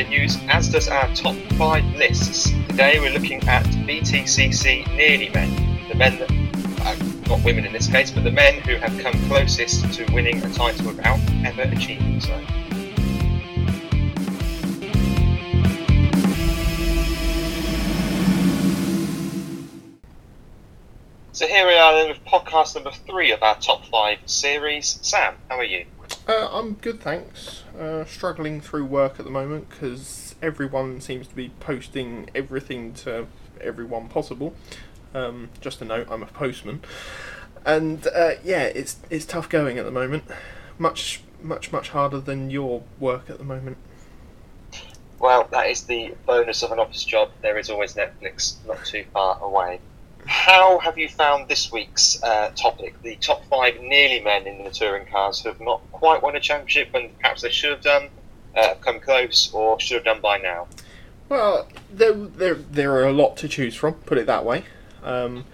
continues, as does our top five lists. Today we're looking at BTCC nearly men, the men that, uh, not women in this case, but the men who have come closest to winning a title without ever achieving so. So podcast number three of our top five series. Sam, how are you? Uh, I'm good, thanks. Uh, struggling through work at the moment because everyone seems to be posting everything to everyone possible. Um, just a note, I'm a postman, and uh, yeah, it's it's tough going at the moment. Much much much harder than your work at the moment. Well, that is the bonus of an office job. There is always Netflix not too far away. How have you found this week's uh, topic? The top five nearly men in the touring cars who have not quite won a championship and perhaps they should have done, uh, come close, or should have done by now. Well, there, there, there are a lot to choose from, put it that way. Um,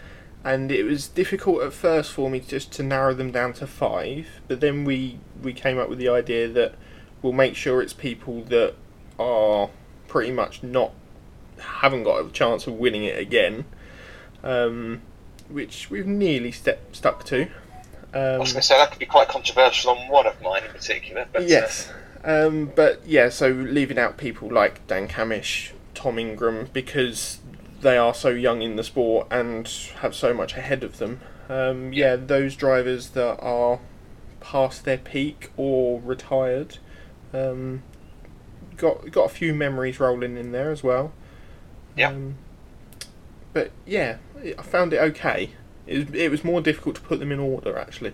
and it was difficult at first for me just to narrow them down to five, but then we, we came up with the idea that we'll make sure it's people that are pretty much not, haven't got a chance of winning it again, um, which we've nearly step, stuck to. I Um, was going to say that could be quite controversial on one of mine in particular. But, uh, Yes. Um, but yeah, so leaving out people like Dan Cammish, Tom Ingram, because they are so young in the sport and have so much ahead of them. Um, yeah, those drivers that are past their peak or retired, um, got got a few memories rolling in there as well. Yeah. Um, but yeah, I found it okay. It was, it was more difficult to put them in order actually.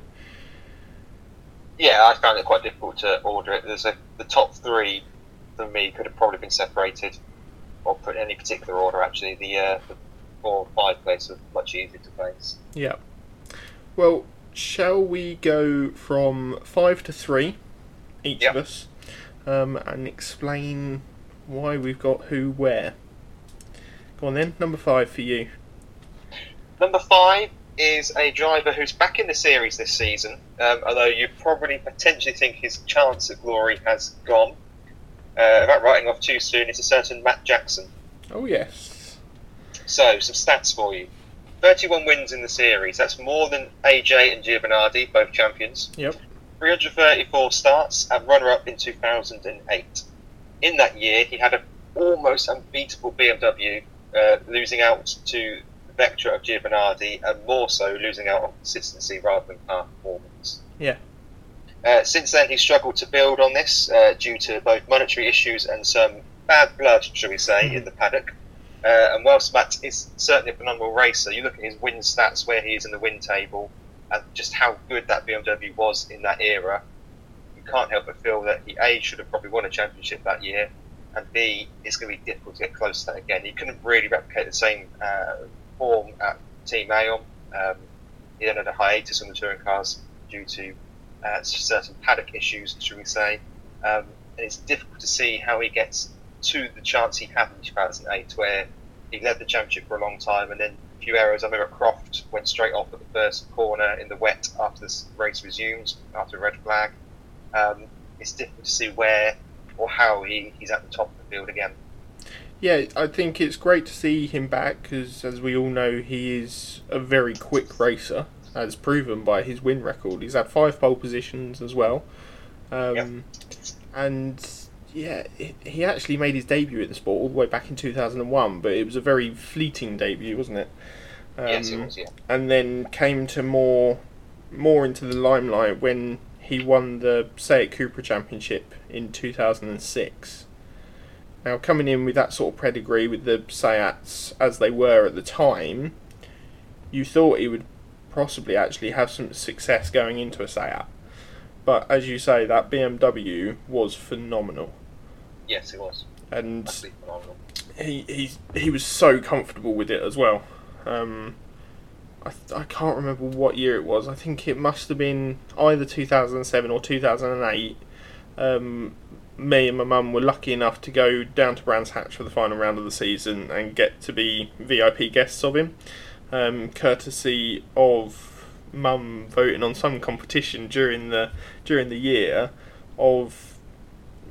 yeah, I found it quite difficult to order it. There's a the top three for me could have probably been separated or put in any particular order. Actually, the, uh, the four or five place was much easier to place. Yeah. Well, shall we go from five to three, each Yep. of us, um, and explain why we've got who where? Go on then, number five for you. Number five is a driver who's back in the series this season, um, although you probably potentially think his chance at glory has gone. Uh, without writing off too soon, it's a certain Matt Jackson. Oh yes. So, some stats for you. 31 wins in the series. That's more than AJ and Giovanardi, both champions. Yep. 334 starts and runner-up in 2008. In that year, he had an almost unbeatable BMW, uh, losing out to Vectra of Giovanardi, and more so losing out on consistency rather than car performance. Yeah. Uh, since then, he's struggled to build on this uh, due to both monetary issues and some bad blood, shall we say, in the paddock. Uh, and whilst Matt is certainly a phenomenal racer, you look at his win stats, where he is in the win table, and just how good that BMW was in that era. You can't help but feel that he A should have probably won a championship that year, and B it's going to be difficult to get close to that again. He couldn't really replicate the same uh, form at Team Aon. Um, he then had a hiatus on the touring cars due to uh, certain paddock issues, should we say. Um, and it's difficult to see how he gets to the chance he had in 2008, where he led the championship for a long time, and then a few errors. I remember Croft went straight off at the first corner in the wet after the race resumed, after a red flag. Um, it's difficult to see where or how he, he's at the top of the field again. Yeah, I think it's great to see him back because, as we all know, he is a very quick racer, as proven by his win record. He's had five pole positions as well. Um, Yep. And yeah, he- actually made his debut in the sport all the way back in 2001, but it was a very fleeting debut, wasn't it? Um, yes, it was, yeah. and then came to more more into the limelight when he won the SEAT Cupra Championship in 2006. Now, coming in with that sort of pedigree with the SEATs as they were at the time, you thought he would possibly actually have some success going into a SEAT. But as you say, that BMW was phenomenal, Yes, it was. and he he he was so comfortable with it as well. Um, I I can't remember what year it was. I think it must have been either 2007 or 2008. Um, me and my mum were lucky enough to go down to Brands Hatch for the final round of the season and get to be VIP guests of him, um, courtesy of mum voting on some competition during the during the year of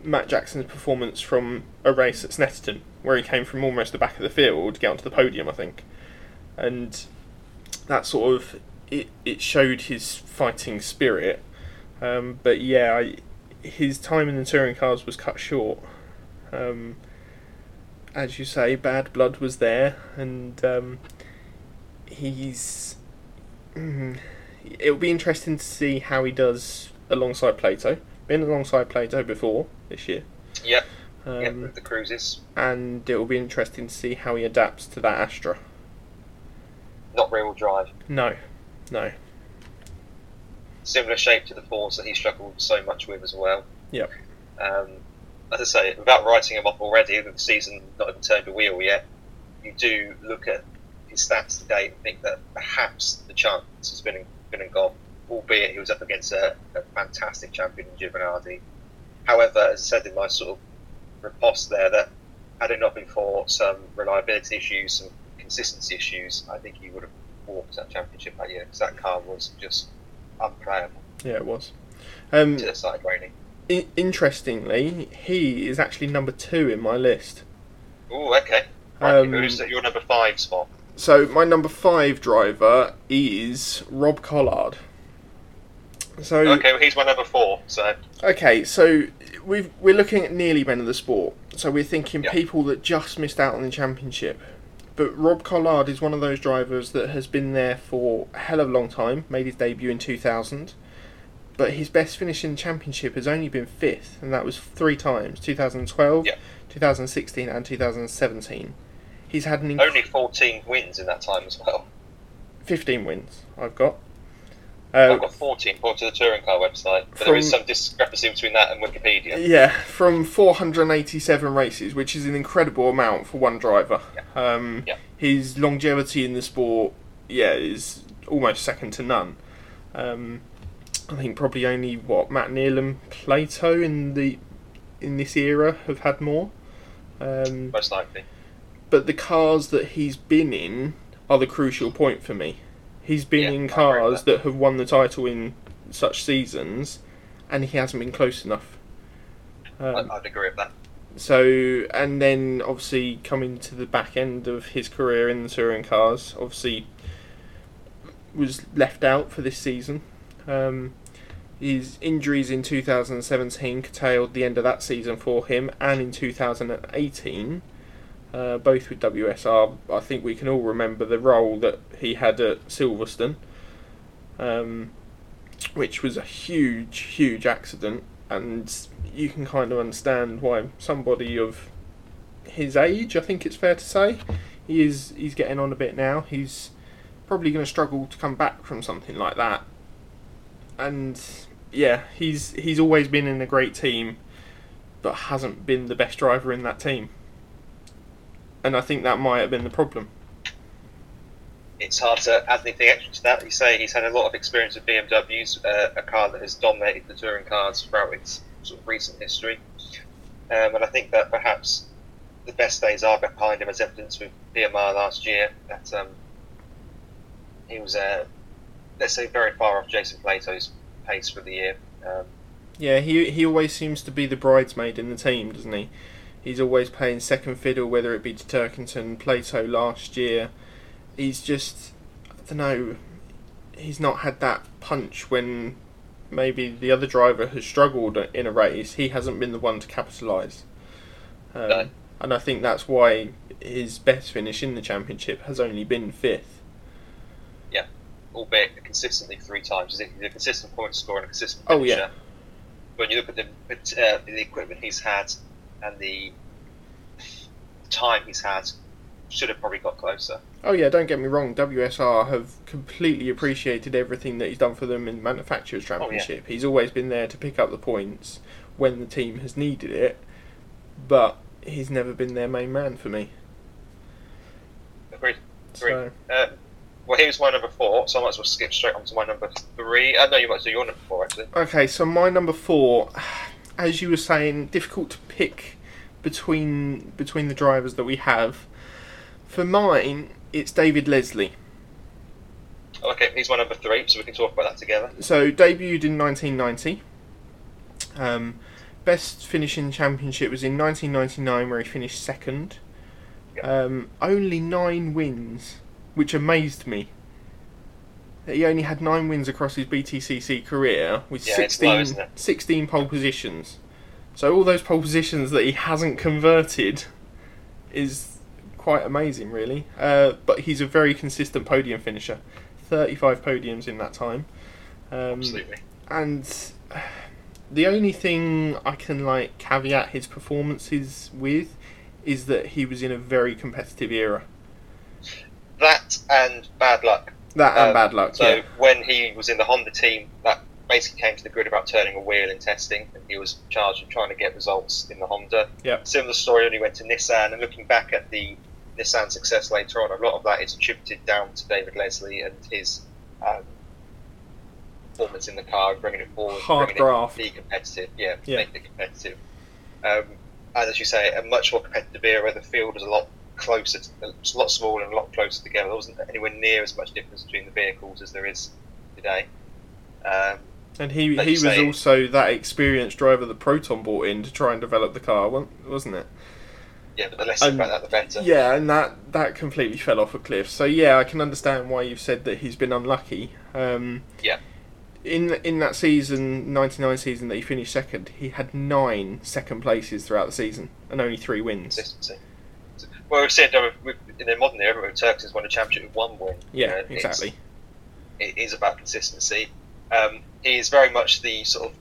Matt Jackson's performance from a race at Snetterton, where he came from almost the back of the field to get onto the podium, I think, and that sort of it, it showed his fighting spirit. Um, but yeah, I, his time in the touring cars was cut short. Um, as you say, bad blood was there, and um, he's. Mm, it'll be interesting to see how he does alongside Plato. Been alongside Plato before this year. Yep. Um, yep, the Cruzes. And it will be interesting to see how he adapts to that Astra. Not rear wheel drive. No, no. Similar shape to the Force that he struggled so much with as well. Yep. Um, as I say, without writing him off already, the season not even turned a wheel yet, you do look at his stats today and think that perhaps the chance has been been and gone, albeit he was up against a, a fantastic champion in Giovanardi. However, as I said in my sort of riposte there, that had it not been for some reliability issues, some consistency issues, I think he would have walked that championship that year because that car was just unplayable. Yeah, it was. Um, until it started raining. I- interestingly, he is actually number two in my list. Oh, okay. Right, Um, who's your number five spot? So my number five driver is Rob Collard. So Okay, well, he's my number four. So okay, so we've, we're looking at nearly men of the sport. So we're thinking Yeah. people that just missed out on the championship. But Rob Collard is one of those drivers that has been there for a hell of a long time. Made his debut in 2000, but his best finish in the championship has only been fifth, and that was three times: 2012, Yeah. 2016, and 2017. He's had an inc- only 14 wins in that time as well. 15 wins. I've got. Uh, I've got 14 according to the touring car website, but there is some discrepancy between that and Wikipedia. Yeah, from 487 races, which is an incredible amount for one driver. Um, Yeah. His longevity in the sport, yeah, is almost second to none. Um, I think probably only what Matt Neal and Plato in the in this era have had more. Um, Most likely. but the cars that he's been in are the crucial point for me. He's been Yeah, in I agree with cars that. that have won the title in such seasons, and he hasn't been close enough. Um, I, I'd agree with that. so, and then obviously coming to the back end of his career in the touring cars, obviously was left out for this season. Um, his injuries in 2017 curtailed the end of that season for him, and in 2018, uh, both with WSR. I think we can all remember the roll that he had at Silverstone, um, which was a huge, huge accident, and you can kind of understand why somebody of his age, I think it's fair to say, he is he's getting on a bit now. He's probably going to struggle to come back from something like that. And yeah, he's he's always been in a great team, but hasn't been the best driver in that team. And I think that might have been the problem. It's hard to add anything extra to that. You say he's had a lot of experience with BMWs, uh, a car that has dominated the touring cars throughout its sort of recent history. Um, and I think that perhaps the best days are behind him, as evidenced with PMR last year. That um, he was, uh, let's say, very far off Jason Plato's pace for the year. Um, Yeah, he he always seems to be the bridesmaid in the team, doesn't he? He's always playing second fiddle, whether it be to Turkington, Plato last year. He's just, I don't know, he's not had that punch when maybe the other driver has struggled in a race. He hasn't been the one to capitalise. Um, No. And I think that's why his best finish in the championship has only been fifth. Yeah, albeit consistently three times. He's a, consistent point scorer and a consistent Oh, yeah. When you look at the uh, the equipment he's had and the time he's had, should have probably got closer. Oh yeah, don't get me wrong. WSR have completely appreciated everything that he's done for them in the manufacturers Oh, yeah. championship. He's always been there to pick up the points when the team has needed it, but he's never been their main man for me. Agreed. So Uh, well, here's my number four, so I might as well skip straight on to my number three. Uh, know you might do your number four actually. okay, so my number four, as you were saying, difficult to pick between between the drivers that we have. For mine, it's David Leslie. Okay, he's my number three, so we can talk about that together. So debuted in 1990. Um, best finish in the championship was in 1999, where he finished second. Yep. Um, only nine wins, which amazed me. He only had nine wins across his BTCC career with Yeah, 16, low, 16 pole positions. So all those pole positions that he hasn't converted is quite amazing, really. Uh, but he's a very consistent podium finisher. 35 podiums in that time. Um, Absolutely. and the only thing I can like caveat his performances with is that he was in a very competitive era. That and bad luck. That and Um, bad luck. So yeah. when he was in the Honda team, that basically came to the grid about turning a wheel in testing, and he was charged with trying to get results in the Honda. Yep. Similar story when he went to Nissan, and looking back at the Nissan success later on, a lot of that is attributed down to David Leslie and his um, performance in the car, bringing it forward, Hard graft. it be competitive. Yeah, Yeah. making it competitive. Um, and as you say, a much more competitive era. The field is a lot closer, to, it's a lot smaller and a lot closer together. There wasn't anywhere near as much difference between the vehicles as there is today. Um, And he like he was say- also that experienced driver that Proton brought in to try and develop the car, wasn't it? yeah, but the less And- about that, the better. Yeah, and that that completely fell off a cliff. So yeah, I can understand why you've said that he's been unlucky. Um, Yeah. In in that season, ninety nine season that he finished second, he had nine second places throughout the season and only three wins. Consistency. Well, we've said uh, in the modern era, with Turks has won a championship with one win. Yeah, it's- exactly. it is about consistency. Um, he is very much the sort of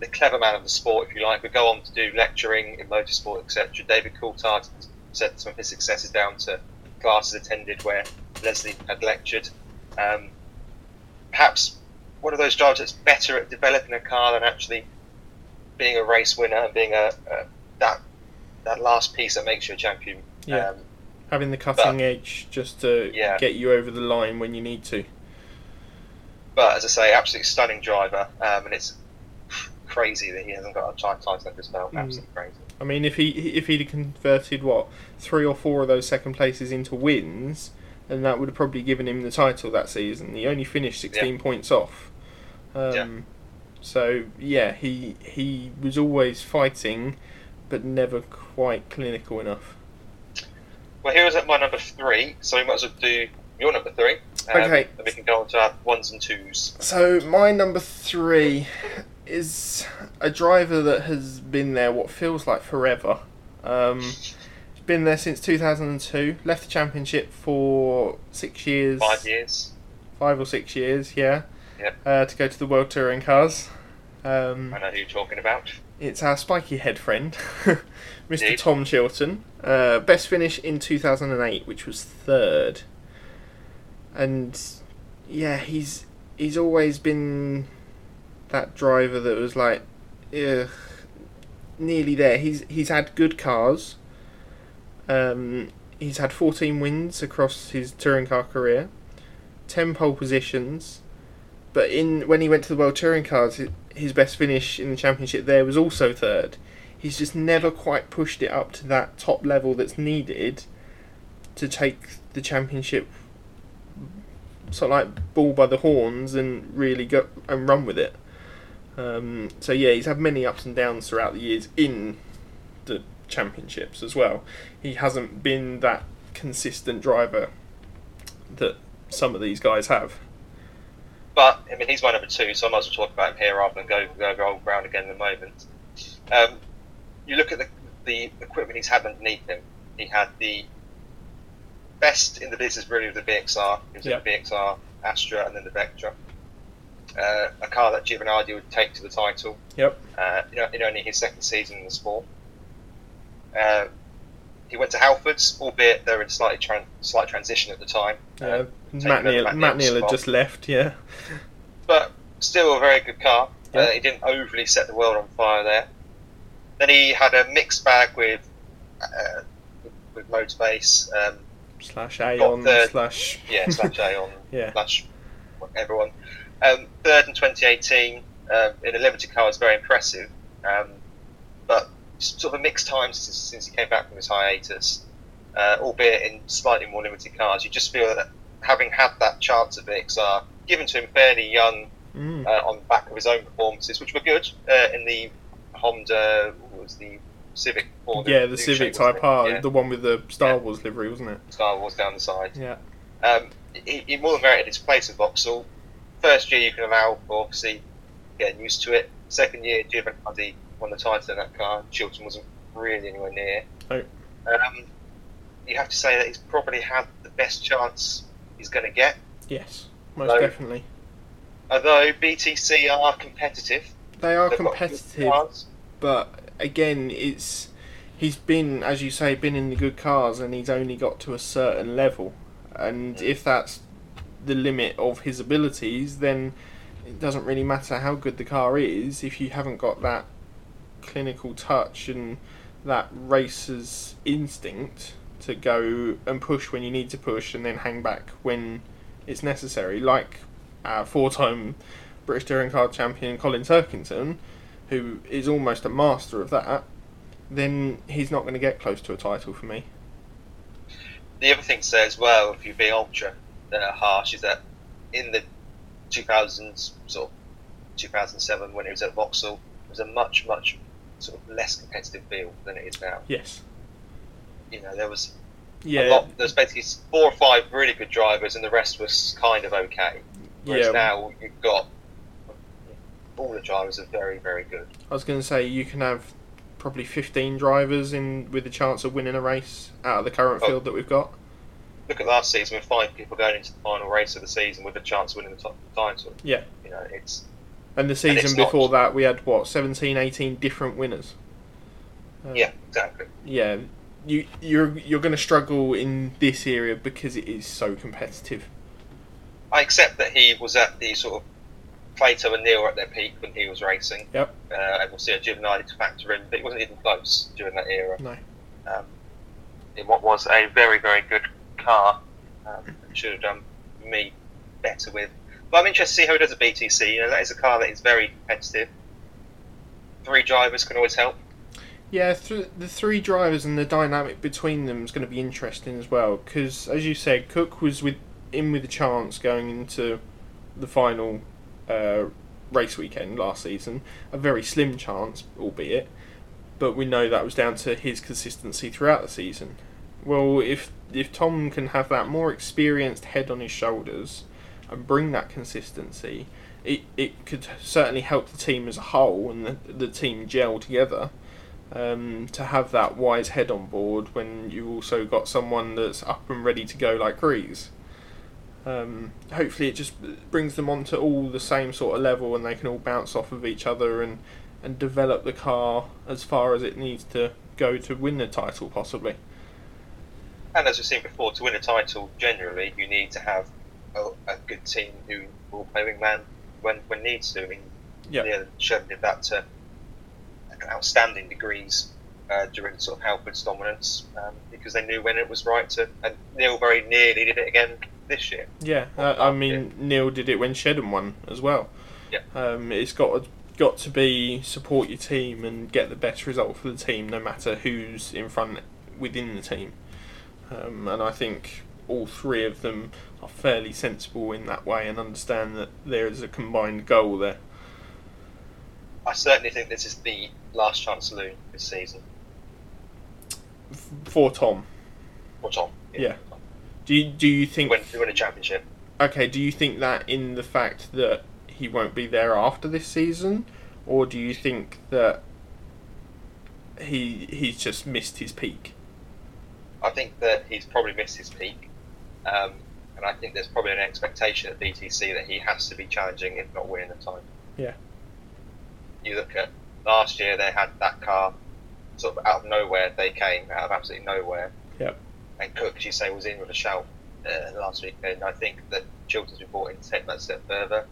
the clever man of the sport, if you like. We go on to do lecturing in motorsport, etc. David Coulthard said some of his successes down to classes attended where Leslie had lectured. Um, perhaps one of those drivers that's better at developing a car than actually being a race winner and being a, a that that last piece that makes you a champion. Yeah. Um, Having the cutting edge just to Yeah. get you over the line when you need to. But as I say, absolutely stunning driver, um, and it's crazy that he hasn't got a title title under his belt. Mm. Absolutely crazy. I mean, if he if he'd converted what three or four of those second places into wins, then that would have probably given him the title that season. He only finished sixteen points off. Um, Yeah. So yeah, he he was always fighting, but never quite clinical enough. Well, here is at my number three, so we might as well do your number three. Um, Okay. And we can go on to our ones and twos. So my number three is a driver that has been there what feels like forever. Um, been there since 2002. Left the championship for six years. Five years. Five or six years, yeah. Yep. Uh, to go to the World Touring Cars. Um, I know who you're talking about. it's our spiky head friend, Mr. Indeed. Tom Chilton. Uh, best finish in 2008, which was third. And yeah, he's he's always been that driver that was like, ugh, nearly there. He's he's had good cars. Um, he's had 14 wins across his touring car career, 10 pole positions. But in when he went to the World Touring Cars, his best finish in the championship there was also third. He's just never quite pushed it up to that top level that's needed to take the championship sort of like ball by the horns and really go and run with it. Um, so yeah, he's had many ups and downs throughout the years in the championships as well. He hasn't been that consistent driver that some of these guys have. But I mean, he's my number two, so I might as well talk about him here rather than go go over old ground again in a moment. Um, you look at the, the equipment he's had underneath him. He had the best in the business really with the VXR. He was Yeah. in the VXR Astra and then the Vectra. Uh, a car that Giovanardi would take to the title. Yep. Uh, you know, in only his second season in the sport. Uh, he went to Halfords, albeit they were in slightly tran- slight transition at the time. Uh, Matt Neal, Matt Matt Neal had just left. Yeah. but still a very good car. Uh, he didn't overly set the world on fire there. Then he had a mixed bag with uh, with Motorbase, um, Slash Aon. third. Slash. yeah, slash A on Yeah. slash everyone. Um, third in 2018 um, in a limited car was very impressive. Um, but sort of a mixed time since, since he came back from his hiatus, uh, albeit in slightly more limited cars. You just feel that having had that chance at VXR given to him fairly young Mm. uh, on the back of his own performances, which were good uh, in the Honda, was the Civic? Or yeah, the Civic Type? R, Yeah, the one with the Star Yeah. Wars livery, wasn't it? Star Wars down the side. Yeah. Um, he, he more than merited his place at Vauxhall. First year you can allow for obviously getting used to it. Second year, Giovanardi won the title in that car. Chilton wasn't really anywhere near. No. Um, you have to say that he's probably had the best chance he's going to get. Yes, most definitely. Although BTC are competitive, They are They've competitive, but again, it's he's been, as you say, been in the good cars, and he's only got to a certain level. And if that's the limit of his abilities, then it doesn't really matter how good the car is if you haven't got that clinical touch and that racer's instinct to go and push when you need to push and then hang back when it's necessary. Like our four-time British Touring Car champion Colin Turkington, who is almost a master of that, then he's not going to get close to a title for me. The other thing to say as well, if you're being ultra uh, harsh, is that in the 2000s, sort of 2007, when it was at Vauxhall, it was a much, much sort of less competitive field than it is now. Yes. You know, there was Yeah. lot. There's basically four or five really good drivers, and the rest was kind of okay. Whereas Yeah. now you've got all the drivers are very, very good. I was going to say you can have probably 15 drivers in with the chance of winning a race out of the current Oh. field that we've got. Look at last season with five people going into the final race of the season with a chance of winning the top title. Yeah. You know, it's And the season not- before that, we had what 17, 18 different winners. Uh, yeah, exactly. yeah. You you're you're going to struggle in this area because it is so competitive. I accept that he was at the sort of Plato and Neal were at their peak when he was racing. Yep. Uh, and we'll see a Giovanni to factor in, but it wasn't even close during that era. No. Um, in what was a very, very good car, um, should have done me better with. But I'm interested to see how he does at BTC. You know, that is a car that is very competitive. Three drivers can always help. Yeah, th- the three drivers and the dynamic between them is going to be interesting as well. Because as you said, Cook was with in with a chance going into the final uh, race weekend last season, a very slim chance, albeit, but we know that was down to his consistency throughout the season. Well, if if Tom can have that more experienced head on his shoulders and bring that consistency, it, it could certainly help the team as a whole and the, the team gel together um, to have that wise head on board when you've also got someone that's up and ready to go like Grease. Um, hopefully, it just brings them onto all the same sort of level and they can all bounce off of each other and, and develop the car as far as it needs to go to win the title, possibly. And as we've seen before, to win a title, generally, you need to have a, a good team who will play wingman when, when needs to. I mean, Yeah. Neal Shedden did that to outstanding degrees uh, during sort of Halford's dominance um, because they knew when it was right to. And Neal very nearly did it again this year. Yeah, uh, I mean Neal did it when Shedden won as well. Yeah. Um, it's got to, got to be support your team and get the best result for the team, no matter who's in front within the team. Um, and I think all three of them are fairly sensible in that way and understand that there is a combined goal there. I certainly think this is the last chance saloon this season. For Tom, Or Tom. Yeah. Do you, do you think? Win, win a championship. Okay, do you think that in the fact that he won't be there after this season, or do you think that he he's just missed his peak? I think that he's probably missed his peak. Um, and I think there's probably an expectation at BTC that he has to be challenging, if not winning the time. Yeah. You look at last year, they had that car sort of out of nowhere. They came out of absolutely nowhere. And Cook, as you say, was in with a shout uh, last weekend. I think that Chilton's been brought in to take that step further.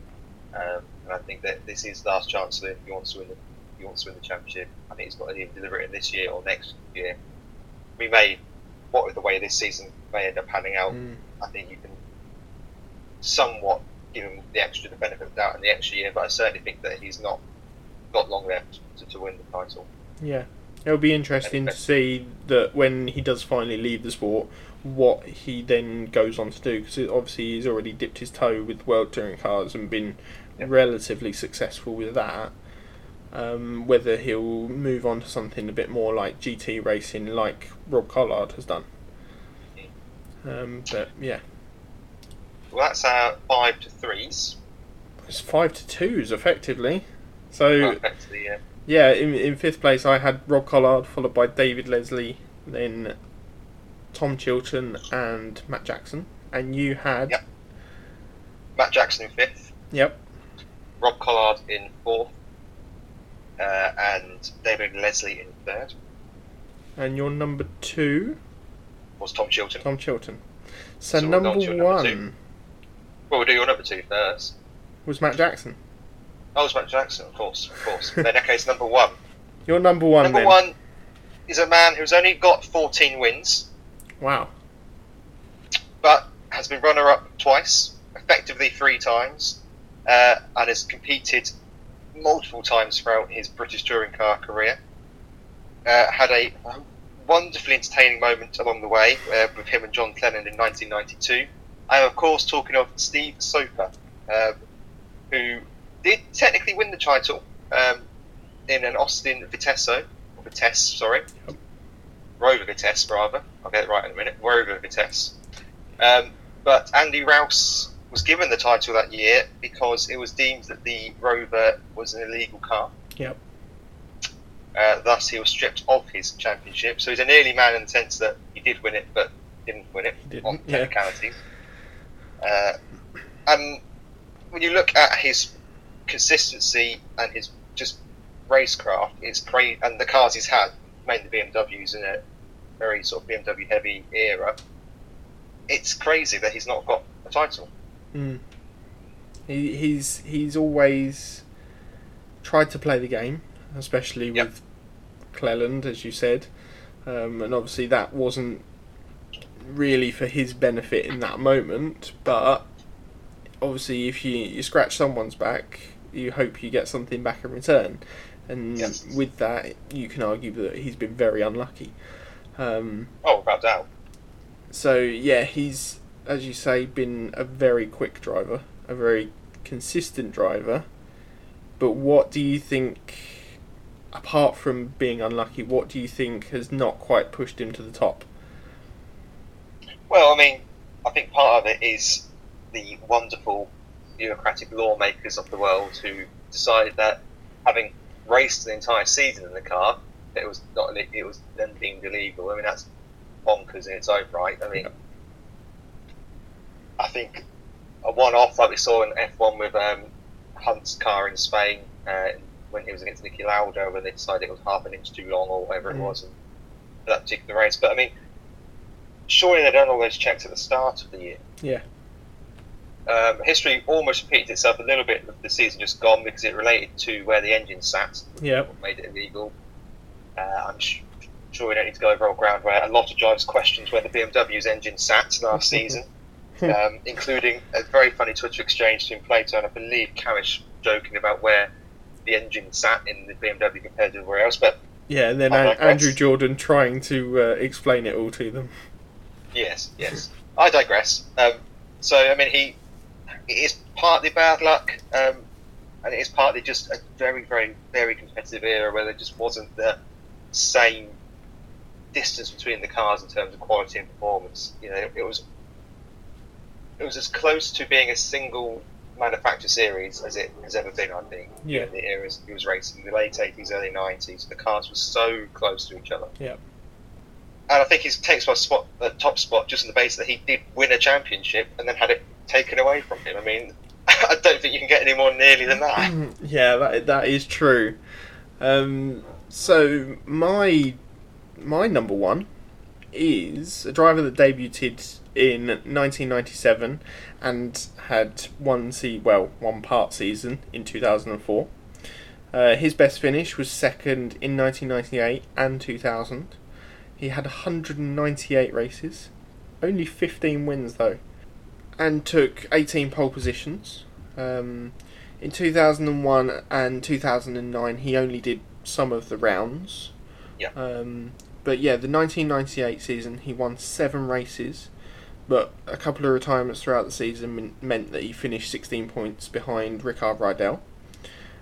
Um, and I think that this is last chance if he wants to win the, if he wants to win the championship. I think he's got to either deliver it in this year or next year. We may, what with the way this season may end up panning out, Mm. I think you can somewhat give him the extra the benefit of the doubt in the extra year, but I certainly think that he's not got long left to, to win the title. Yeah, It'll be interesting to see that when he does finally leave the sport, what he then goes on to do. Because obviously he's already dipped his toe with World Touring cars and been Yep. relatively successful with that. Um, whether he'll move on to something a bit more like GT racing, like Rob Collard has done. Um, but yeah, Well, that's our five to threes. it's five to twos effectively. So Effectively, yeah. Yeah, in, in fifth place I had Rob Collard, followed by David Leslie, then Tom Chilton and Matt Jackson. And you had. Yep. Matt Jackson in fifth, Yep. Rob Collard in fourth, uh, and David Leslie in third. And your number two, Was Tom Chilton. Tom Chilton. So, So we'll number your one number. Well, we'll do your number two first. was Matt Jackson. Oh, it's Matt Jackson, of course, of course. then, okay, it's number one. Your number one number then. one is a man who's only got 14 wins, Wow. but has been runner-up twice, effectively three times, uh, and has competed multiple times throughout his British touring car career. Uh, had a wonderfully entertaining moment along the way uh, with him and John Cleland in 1992. I am, of course, talking of Steve Soper, uh, who did technically win the title um, in an Austin Vitesse, or Vitesse, sorry, Rover Vitesse, rather. I'll get it right in a minute. Rover Vitesse. Um, but Andy Rouse was given the title that year because it was deemed that the Rover was an illegal car. Yep. Uh, thus, he was stripped of his championship. So he's an early man in the sense that he did win it, but didn't win it didn't, on yeah. technicalities. Uh, and when you look at his consistency and his just racecraft, it's great. And the cars he's had, mainly BMWs in a very sort of BMW heavy era, it's crazy that he's not got a title. Mm. He, he's he's always tried to play the game, especially Yep. with Cleland, as you said, um, and obviously that wasn't really for his benefit in that moment. But obviously, if you, you scratch someone's back, you hope you get something back in return, and Yes. with that, you can argue that he's been very unlucky. Um, Oh, without doubt. so yeah, he's as you say been a very quick driver, a very consistent driver. But what do you think, apart from being unlucky, what do you think has not quite pushed him to the top? Well, I mean, I think part of it is the wonderful bureaucratic lawmakers of the world who decided that having raced the entire season in the car, it was not it was then deemed illegal. I mean, that's bonkers in its own right. I mean, Yeah. I think a one-off like we saw in F1 with um, Hunt's car in Spain uh, when he was against Niki Lauda, when they decided it was half an inch too long or whatever it Mm. was, and for that particular race. But I mean, surely they'd done all those checks at the start of the year. Yeah. Um, history almost repeated itself a little bit the season just gone because it related to where the engine sat, Yeah, what made it illegal. Uh, I'm sh- sure we don't need to go over old ground where a lot of drivers questioned where the BMW's engine sat last season, um, including a very funny Twitter exchange between Plato and I believe Karish joking about where the engine sat in the BMW compared to everywhere else. But yeah, and then An- Andrew Jordan trying to uh, explain it all to them. Yes, yes. I digress. Um, so, I mean, he it is partly bad luck, um, and it is partly just a very, very, very competitive era where there just wasn't the same distance between the cars in terms of quality and performance. You know, it was it was as close to being a single manufacturer series as it has ever been. I think. Yeah. In the eras he was racing, the late eighties, early nineties, the cars were so close to each other. Yeah. And I think he takes my spot, the top spot, just on the basis that he did win a championship and then had it taken away from him. I mean, I don't think you can get any more nearly than that. yeah, that that is true. Um, so my my number one is a driver that debuted in 1997 and had one se- well one part season in 2004. Uh, his best finish was second in 1998 and 2000. He had 198 races, only 15 wins though, and took 18 pole positions. Um, in 2001 and 2009, he only did some of the rounds, Yeah. Um, but yeah, the 1998 season, he won seven races, but a couple of retirements throughout the season meant that he finished 16 points behind Rickard Rydell.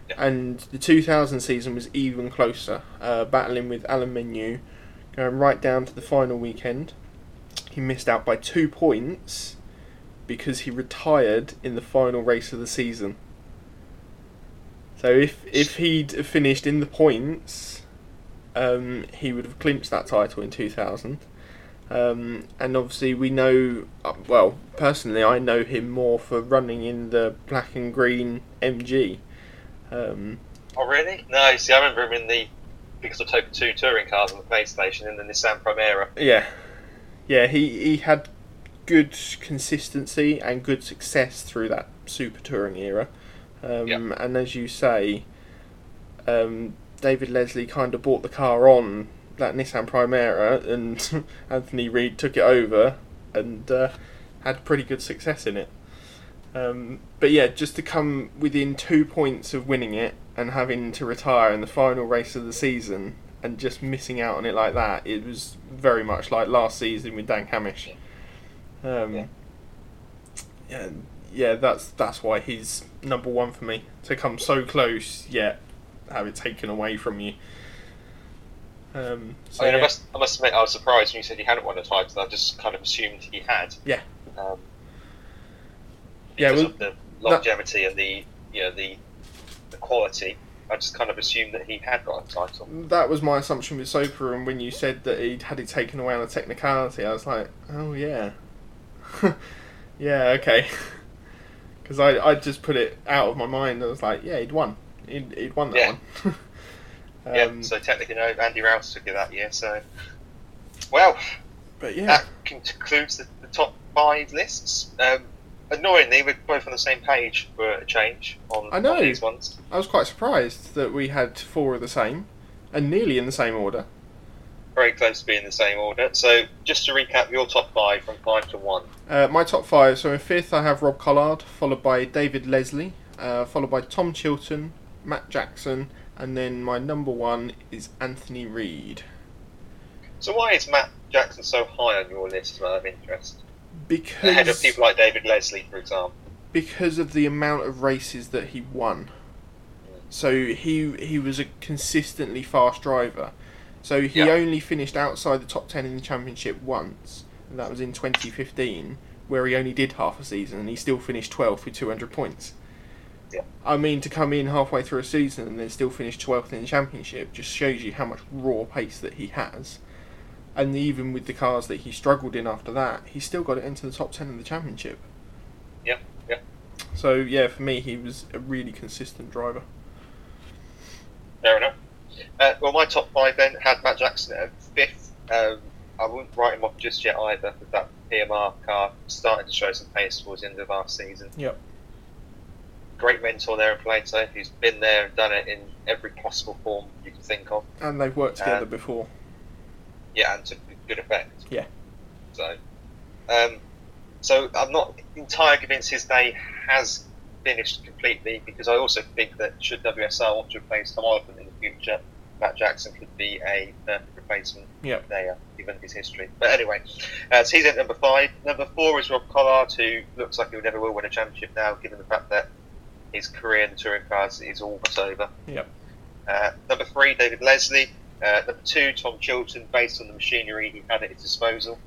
Yeah. And the 2000 season was even closer, uh, battling with Alain Menu, going right down to the final weekend. He missed out by two points because he retired in the final race of the season. So if if he'd finished in the points, um, he would have clinched that title in 2000. Um, and obviously, we know, uh, well, personally, I know him more for running in the black and green MG. Um, Oh, really? No, see, I remember him in the Pixel TOCA 2 touring cars on the PlayStation in the Nissan Primera. yeah, yeah, he, he had good consistency and good success through that super touring era. Um, Yeah. And as you say, um, David Leslie kind of bought the car on that Nissan Primera, and Anthony Reid took it over and uh, had pretty good success in it. Um, but yeah, just to come within two points of winning it and having to retire in the final race of the season and just missing out on it like that, it was very much like last season with Dan Cammish. Um, Yeah. yeah, yeah, that's that's why he's number one for me. To come so close, yet have it taken away from you. Um, so I mean, I must, I must admit, I was surprised when you said he hadn't won a title. I just kind of assumed he had. Yeah. Um, Yeah, well, of the longevity and the, you know, the, the quality. I just kind of assumed that he had got a title. that was my assumption with Soper, and when you said that he'd had it taken away on a technicality, I was like, oh yeah, yeah, okay, because I I just put it out of my mind. I was like, yeah, he'd won, he'd, he'd won that Yeah. one. yeah, um, so technically, no, Andy Rouse took it that year. So, well, but yeah, that concludes the, the top five lists. Um, annoyingly, we're both on the same page for a change on, I know. on these ones. I was quite surprised that we had four of the same, and nearly in the same order. Very close to being in the same order. So, just to recap, your top five from five to one. Uh, my top five. So in fifth, I have Rob Collard, followed by David Leslie, uh, followed by Tom Chilton, Matt Jackson, and then my number one is Anthony Reid. So, why is Matt Jackson so high on your list out of interest? Because Ahead of people like David Leslie, for example. because of the amount of races that he won. So he he was a consistently fast driver. So he Yeah. only finished outside the top ten in the championship once, and that was in 2015, where he only did half a season, and he still finished 12th with 200 points. Yeah. I mean, to come in halfway through a season and then still finish 12th in the championship just shows you how much raw pace that he has. And even with the cars that he struggled in after that, he still got it into the top 10 in the championship. Yeah, yeah. So yeah, for me, he was a really consistent driver. Fair enough. Uh, well, my top five then had Matt Jackson at fifth. Um, I wouldn't write him off just yet either, with that PMR car starting to show some pace towards the end of our season. Yep. Great mentor there in Plato, who's been there and done it in every possible form you can think of. And they've worked together Um, before. Yeah, and to good effect. Yeah. So, um, so I'm not entirely convinced his day has finished completely because I also think that should WSR want to replace Tom Oliphant in the future, Matt Jackson could be a perfect replacement Yep. there, given his history. But anyway, uh, so he's at number five. Number four is Rob Collard, who looks like he never will win a championship now, given the fact that his career in the touring cars is almost over. Yep. Uh, number three, David Leslie. Uh, number two, Tom Chilton, based on the machinery he had at his disposal.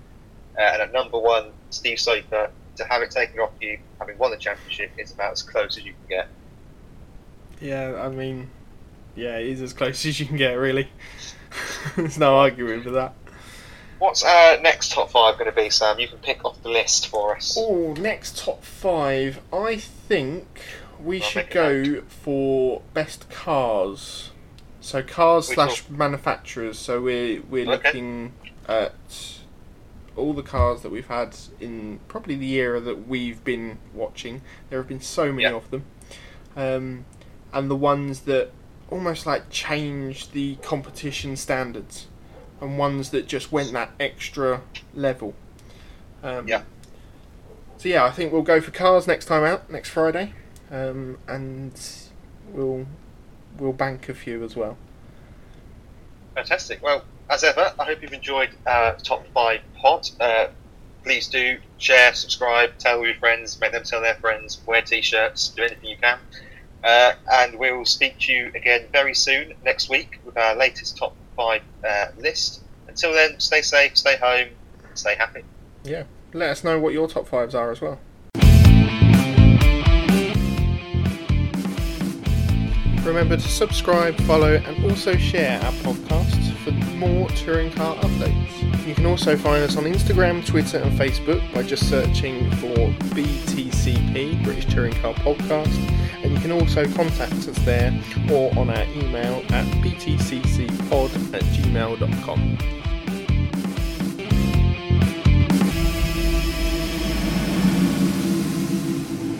Uh, and at number one, Steve Soper. To have it taken off you, having won the championship, is about as close as you can get. Yeah, I mean, yeah, he's as close as you can get, really. There's no arguing with that. What's our next top five going to be, Sam? You can pick off the list for us. Oh, next top five. I think we I'll should go for best cars. So cars We slash manufacturers. So we're we're Okay. looking at all the cars that we've had in probably the era that we've been watching. There have been so many Yeah. of them, um, and the ones that almost like changed the competition standards, and ones that just went that extra level. Um, Yeah. So yeah, I think we'll go for cars next time out, next Friday, um, and we'll we'll bank a few as well. Fantastic. Well, as ever, I hope you've enjoyed our top five pot. Uh, please do share, subscribe, tell your friends, make them tell their friends, wear t-shirts, do anything you can. Uh, and we'll speak to you again very soon next week with our latest top five uh, list. Until then, stay safe, stay home, stay happy. Yeah. Let us know what your top fives are as well. Remember to subscribe, follow, and also share our podcasts for more touring car updates. You can also find us on Instagram, Twitter, and Facebook by just searching for BTCP, British Touring Car Podcast, and you can also contact us there or on our email at btccpod at gmail.com.